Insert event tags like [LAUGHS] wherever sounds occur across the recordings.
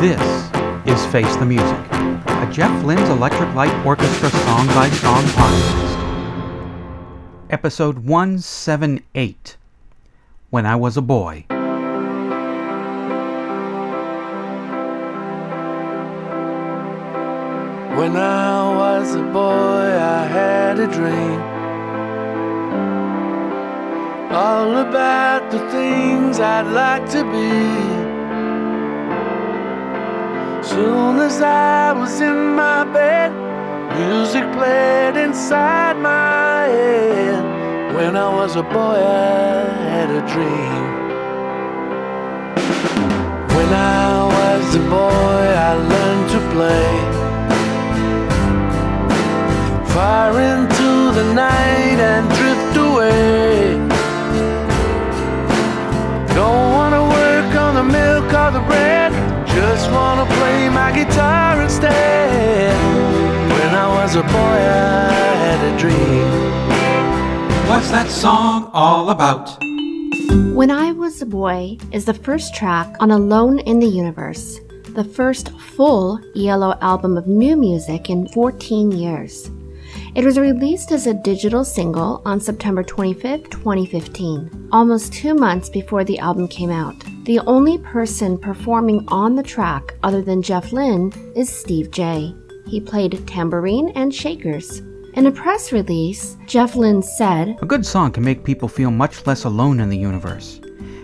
This is Face the Music, a Jeff Lynne's Electric Light Orchestra song by song podcast. Episode 178 When I Was a Boy. When I was a boy, I had a dream. All about the things I'd like to be. Soon as I was in my bed, music played inside my head. When I was a boy, I had a dream. When I was a boy, I learned to play far into the night and drift away. What's that song all about? When I Was a Boy is the first track on Alone in the Universe, the first full ELO album of new music in 14 years. It was released as a digital single on September 25, 2015, almost two months before the album came out. The only person performing on the track other than Jeff Lynne is Steve Jay He played tambourine and shakers. In a press release, Jeff Lynne said, A good song can make people feel much less alone in the universe.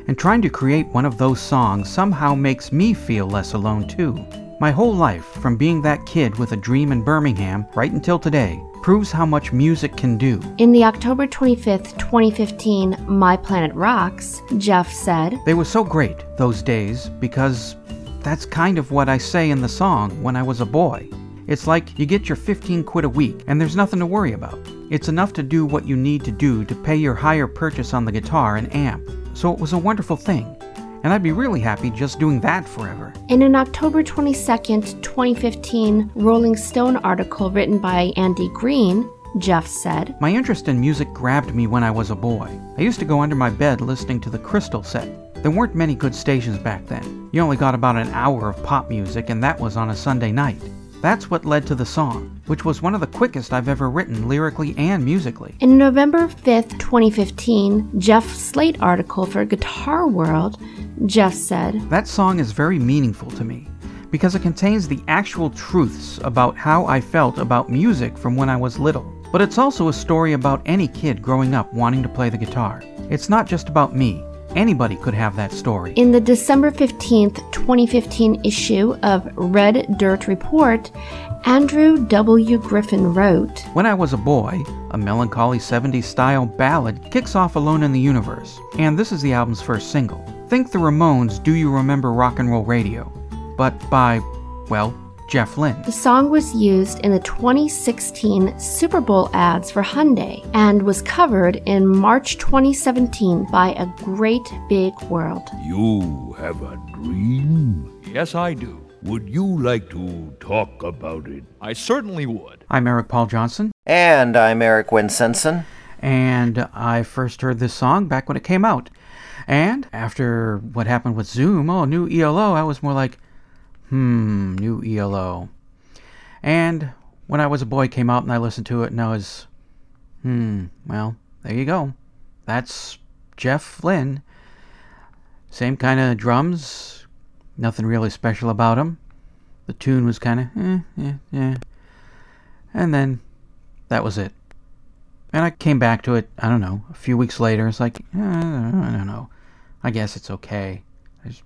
And trying to create one of those songs somehow makes me feel less alone too. My whole life, from being that kid with a dream in Birmingham right until today, proves how much music can do. In the October 25th, 2015 My Planet Rocks, Jeff said, They were so great, those days, because that's kind of what I say in the song when I was a boy. It's like you get your 15 quid a week and there's nothing to worry about. It's enough to do what you need to do to pay your hire purchase on the guitar and amp. So it was a wonderful thing and I'd be really happy just doing that forever. In an October 22, 2015 Rolling Stone article written by Andy Greene, Jeff said, My interest in music grabbed me when I was a boy. I used to go under my bed listening to the Crystal set. There weren't many good stations back then. You only got about an hour of pop music, and that was on a Sunday night. That's what led to the song, which was one of the quickest I've ever written lyrically and musically. In November 5th, 2015, Jeff Slate article for Guitar World, Jeff said, That song is very meaningful to me because it contains the actual truths about how I felt about music from when I was little. But it's also a story about any kid growing up wanting to play the guitar. It's not just about me. Anybody could have that story. In the December 15th, 2015 issue of Red Dirt Report, Andrew W. Griffin wrote When I Was a Boy, a melancholy 70s style ballad, kicks off Alone in the Universe, and this is the album's first single. Think the Ramones' Do You Remember Rock and Roll Radio, but by, well, Jeff Lynne. The song was used in the 2016 Super Bowl ads for Hyundai and was covered in March 2017 by A Great Big World. You have a dream? Yes, I do. Would you like to talk about it? I certainly would. I'm Eric Paul Johnson. And I'm Eric Winsenson. And I first heard this song back when it came out. And after what happened with Zoom, oh, new ELO, I was more like, hmm, new ELO. And when I was a boy came out and I listened to it and I was, hmm, well, there you go. That's Jeff Lynne. Same kind of drums, nothing really special about him. The tune was kind of, eh, eh, eh. And then that was it. And I came back to it, I don't know, a few weeks later. It's like, eh, I don't know. I guess it's okay. There's,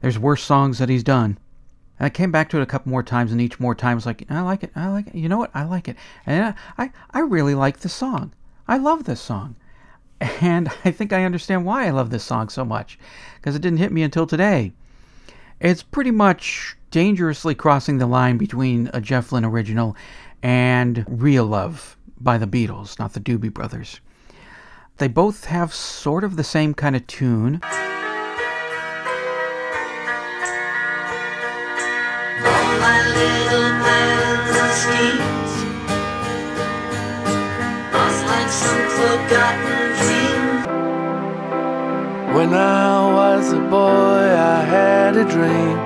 there's worse songs that he's done. And I came back to it a couple more times, and each more time I was like, I like it, I like it. You know what? I like it. And I, I, really like this song. I love this song. [LAUGHS] And I think I understand why I love this song so much, because it didn't hit me until today. It's pretty much dangerously crossing the line between a Jeff Lynne original and Real Love by the Beatles, not the Doobie Brothers. They both have sort of the same kind of tune. When I was a boy, I had a dream.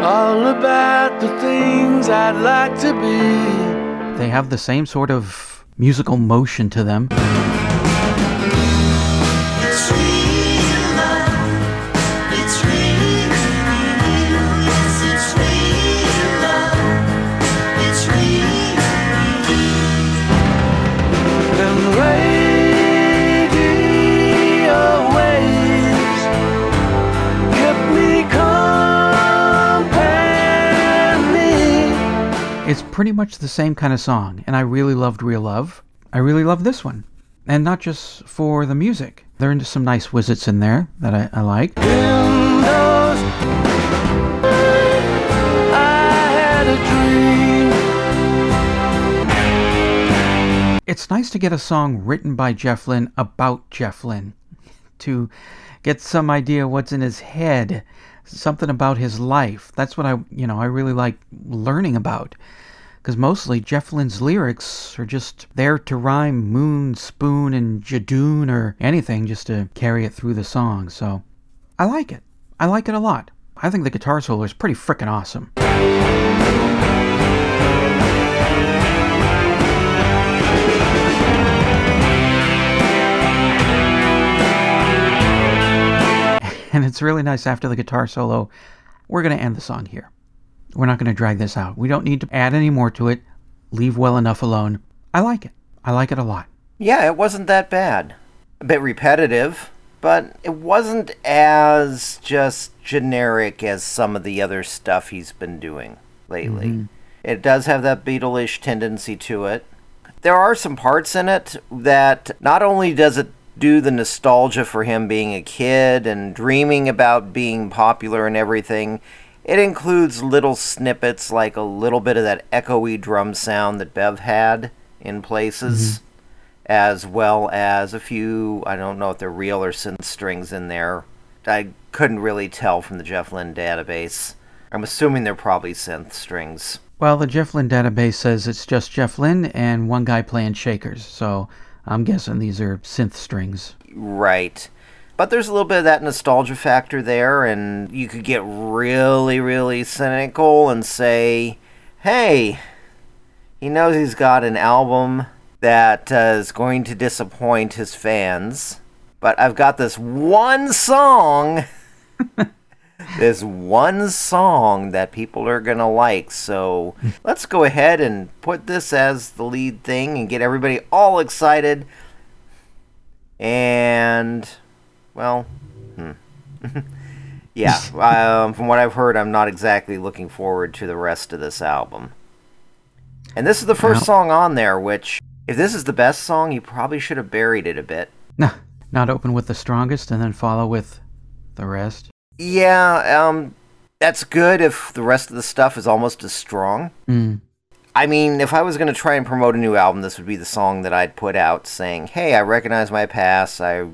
All about the things I'd like to be. They have the same sort of musical motion to them. It's pretty much the same kind of song, and I really loved Real Love. I really love this one. And not just for the music. There are some nice wizards in there that I, I like. I had a dream. It's nice to get a song written by Jeff Lynne about Jeff Lynne. To get some idea what's in his head, something about his life. That's what I, you know, I really like learning about. Because mostly Jeff Lynne's lyrics are just there to rhyme moon, spoon, and jadoon or anything just to carry it through the song. So I like it. I like it a lot. I think the guitar solo is pretty freaking awesome. And it's really nice after the guitar solo. We're going to end the song here. We're not going to drag this out. We don't need to add any more to it. Leave well enough alone. I like it. I like it a lot. Yeah, it wasn't that bad. A bit repetitive, but it wasn't as just generic as some of the other stuff he's been doing lately. Mm-hmm. It does have that Beatles tendency to it. There are some parts in it that not only does it do the nostalgia for him being a kid and dreaming about being popular and everything, it includes little snippets like a little bit of that echoey drum sound that Bev had in places mm-hmm. as well as a few, I don't know if they're real or synth strings in there. I couldn't really tell from the Jeff Lynne database. I'm assuming they're probably synth strings. Well, the Jeff Lynne database says it's just Jeff Lynne and one guy playing shakers, so I'm guessing these are synth strings. Right. But there's a little bit of that nostalgia factor there, and you could get really, really cynical and say, hey, he knows he's got an album that uh, is going to disappoint his fans, but I've got this one song. [LAUGHS] this one song that people are going to like. So let's go ahead and put this as the lead thing and get everybody all excited. And, well, hmm. [LAUGHS] yeah, um, from what I've heard, I'm not exactly looking forward to the rest of this album. And this is the first song on there, which, if this is the best song, you probably should have buried it a bit. Nah, not open with the strongest and then follow with the rest. Yeah, um, that's good if the rest of the stuff is almost as strong. Mm. I mean, if I was going to try and promote a new album, this would be the song that I'd put out saying, "Hey, I recognize my past. I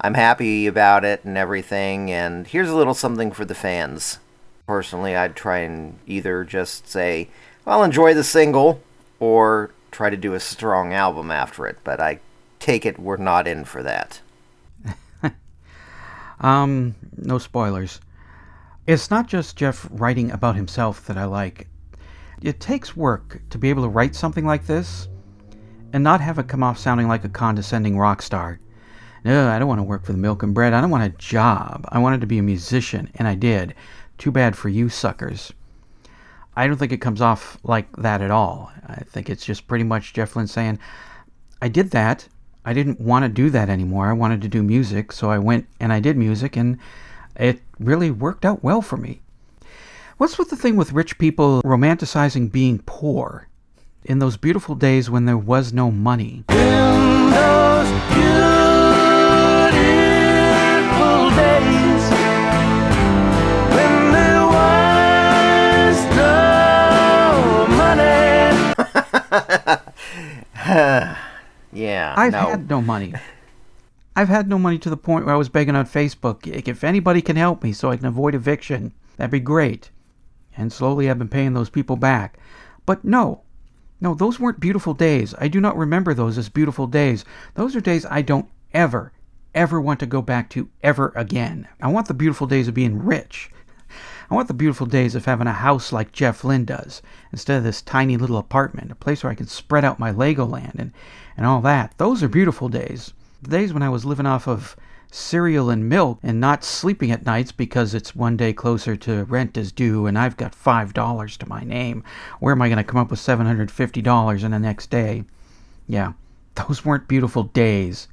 I'm happy about it and everything, and here's a little something for the fans." Personally, I'd try and either just say, "Well, enjoy the single," or try to do a strong album after it, but I take it we're not in for that. Um, no spoilers. It's not just Jeff writing about himself that I like. It takes work to be able to write something like this and not have it come off sounding like a condescending rock star. No, I don't want to work for the milk and bread. I don't want a job. I wanted to be a musician, and I did. Too bad for you suckers. I don't think it comes off like that at all. I think it's just pretty much Jeff saying, I did that. I didn't want to do that anymore. I wanted to do music, so I went and I did music, and it really worked out well for me. What's with the thing with rich people romanticizing being poor? In those beautiful days when there was no money. [LAUGHS] In those beautiful days when there was no money. Yeah, I've no. had no money. I've had no money to the point where I was begging on Facebook, if anybody can help me so I can avoid eviction, that'd be great. And slowly I've been paying those people back. But no, no, those weren't beautiful days. I do not remember those as beautiful days. Those are days I don't ever, ever want to go back to ever again. I want the beautiful days of being rich. I want the beautiful days of having a house like Jeff Lynne does, instead of this tiny little apartment, a place where I can spread out my Legoland and, and all that. Those are beautiful days. The days when I was living off of cereal and milk and not sleeping at nights because it's one day closer to rent is due and I've got $5 to my name. Where am I going to come up with $750 in the next day? Yeah, those weren't beautiful days.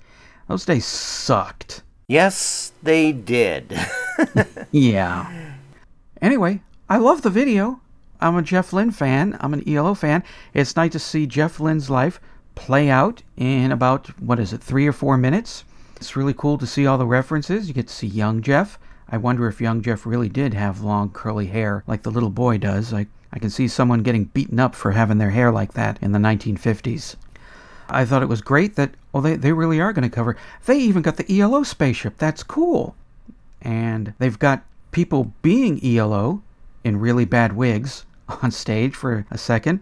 Those days sucked. Yes, they did. [LAUGHS] [LAUGHS] yeah. Anyway, I love the video. I'm a Jeff Lynne fan. I'm an ELO fan. It's nice to see Jeff Lynne's life play out in about, what is it, three or four minutes. It's really cool to see all the references. You get to see young Jeff. I wonder if young Jeff really did have long curly hair like the little boy does. I, I can see someone getting beaten up for having their hair like that in the 1950s. I thought it was great that, oh, they, they really are going to cover. They even got the ELO spaceship. That's cool. And they've got people being ELO in really bad wigs [LAUGHS] on stage for a second.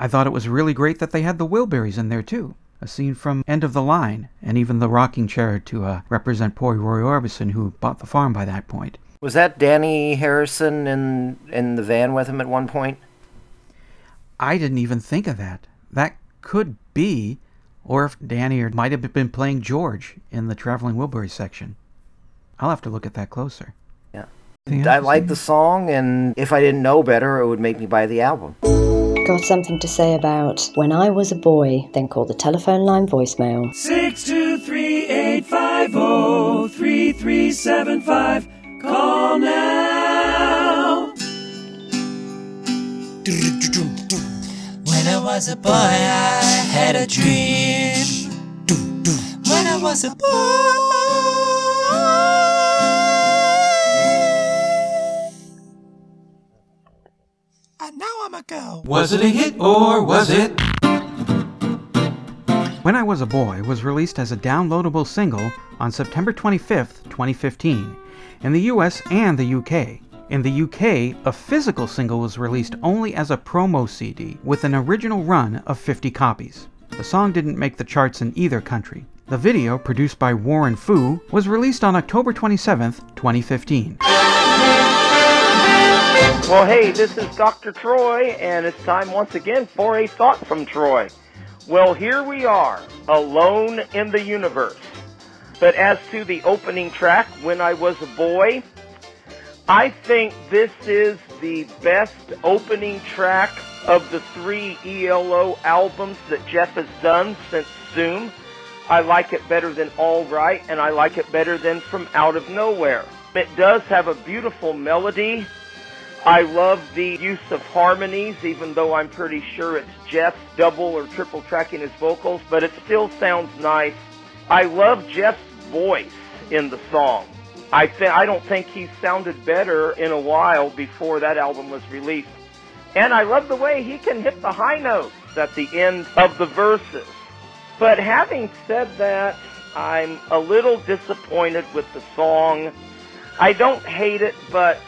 I thought it was really great that they had the Wilburys in there too. A scene from End of the Line, and even the rocking chair to uh, represent poor Roy Orbison, who bought the farm by that point. Was that Dhani Harrison in in the van with him at one point? I didn't even think of that. That could be, or if Dhani might have been playing George in the Traveling Wilbury section. I'll have to look at that closer. Yeah. I like the song, and if I didn't know better, it would make me buy the album. Got something to say about when I was a boy, then call the telephone line voicemail. 623-850-3375. Call now. When I was a boy, I had a dream. When I was a boy. And now I'm a girl. Was it a hit or was it? When I Was a Boy was released as a downloadable single on September 25th, 2015, in the US and the UK. In the UK, a physical single was released only as a promo CD with an original run of 50 copies. The song didn't make the charts in either country. The video, produced by Warren Fu, was released on October 27th, 2015. Well, hey, this is Dr. Troy, and it's time once again for a thought from Troy. Well, here we are, alone in the universe. But as to the opening track, When I Was a Boy, I think this is the best opening track of the three ELO albums that Jeff has done since Zoom. I like it better than All Right, and I like it better than From Out of Nowhere. It does have a beautiful melody. I love the use of harmonies, even though I'm pretty sure it's Jeff double or triple tracking his vocals, but it still sounds nice. I love Jeff's voice in the song. I th- I don't think he sounded better in a while before that album was released. And I love the way he can hit the high notes at the end of the verses. But having said that, I'm a little disappointed with the song. I don't hate it, but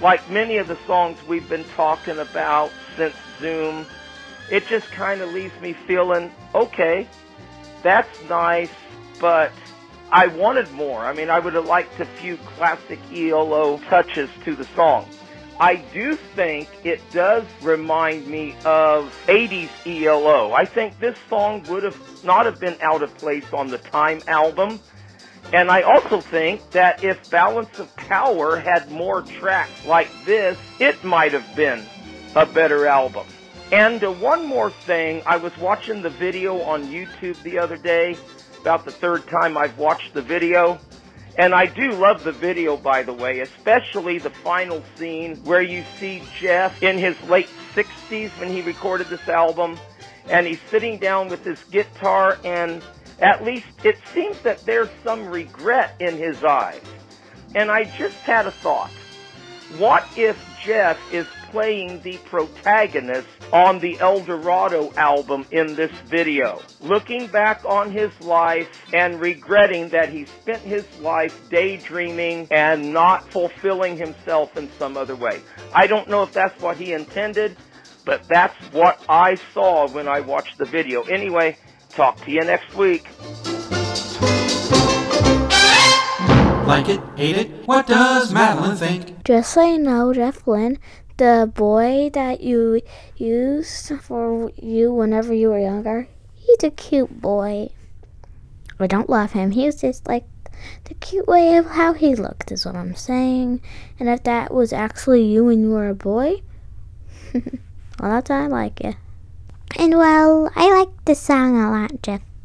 like many of the songs we've been talking about since Zoom, it just kind of leaves me feeling, okay, that's nice, but I wanted more. I mean, I would have liked a few classic ELO touches to the song. I do think it does remind me of 80s ELO. I think this song would have not have been out of place on the Time album. And I also think that if Balance of Power had more tracks like this, it might have been a better album. And uh, one more thing, I was watching the video on YouTube the other day, about the third time I've watched the video. And I do love the video, by the way, especially the final scene where you see Jeff in his late 60s when he recorded this album. And he's sitting down with his guitar, and at least it seems that there's some regret in his eyes. And I just had a thought. What if Jeff is playing the protagonist on the El Dorado album in this video, looking back on his life and regretting that he spent his life daydreaming and not fulfilling himself in some other way. I don't know if that's what he intended, but that's what I saw when I watched the video. Anyway, talk to you next week. Like it? Hate it? What does Madeline think? Just so you know, Jeff Lynne, the boy that you used for you whenever you were younger, he's a cute boy. I don't love him. He's just like the cute way of how he looked, is what I'm saying. And if that was actually you when you were a boy, [LAUGHS] well, that's why I like you. And well, I like the song a lot, Jeff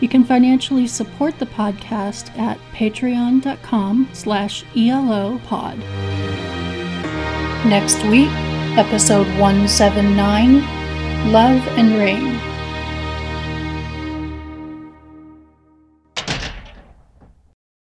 You can financially support the podcast at patreon.com slash elopod. Next week, episode 179, Love and Rain.